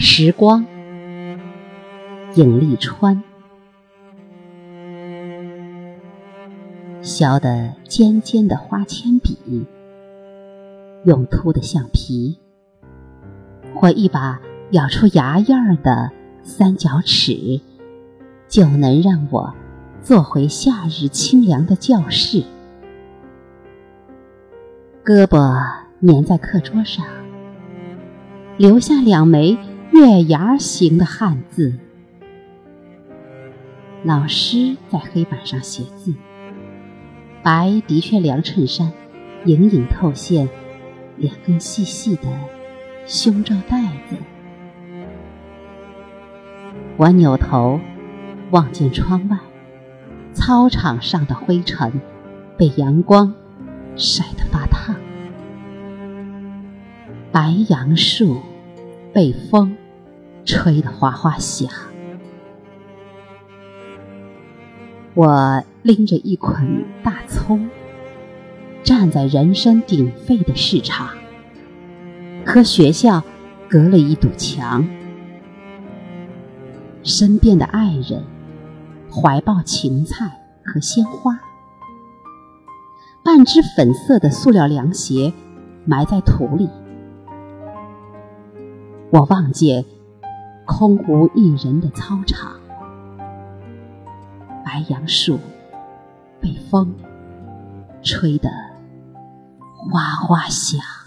时光，影立川。削得尖尖的花铅笔，用秃的橡皮，或一把咬出牙印儿的三角尺，就能让我坐回夏日清凉的教室。胳膊粘在课桌上，留下两枚月牙形的汉字。老师在黑板上写字。白的确凉衬衫，隐隐透现两根细细的胸罩带子。我扭头望见窗外，操场上的灰尘被阳光晒得发烫，白杨树被风吹得哗哗响。我拎着一捆大葱，站在人声鼎沸的市场，和学校隔了一堵墙。身边的爱人怀抱芹菜和鲜花，半只粉色的塑料凉鞋埋在土里。我望见空无一人的操场。白杨树被风吹得哗哗响。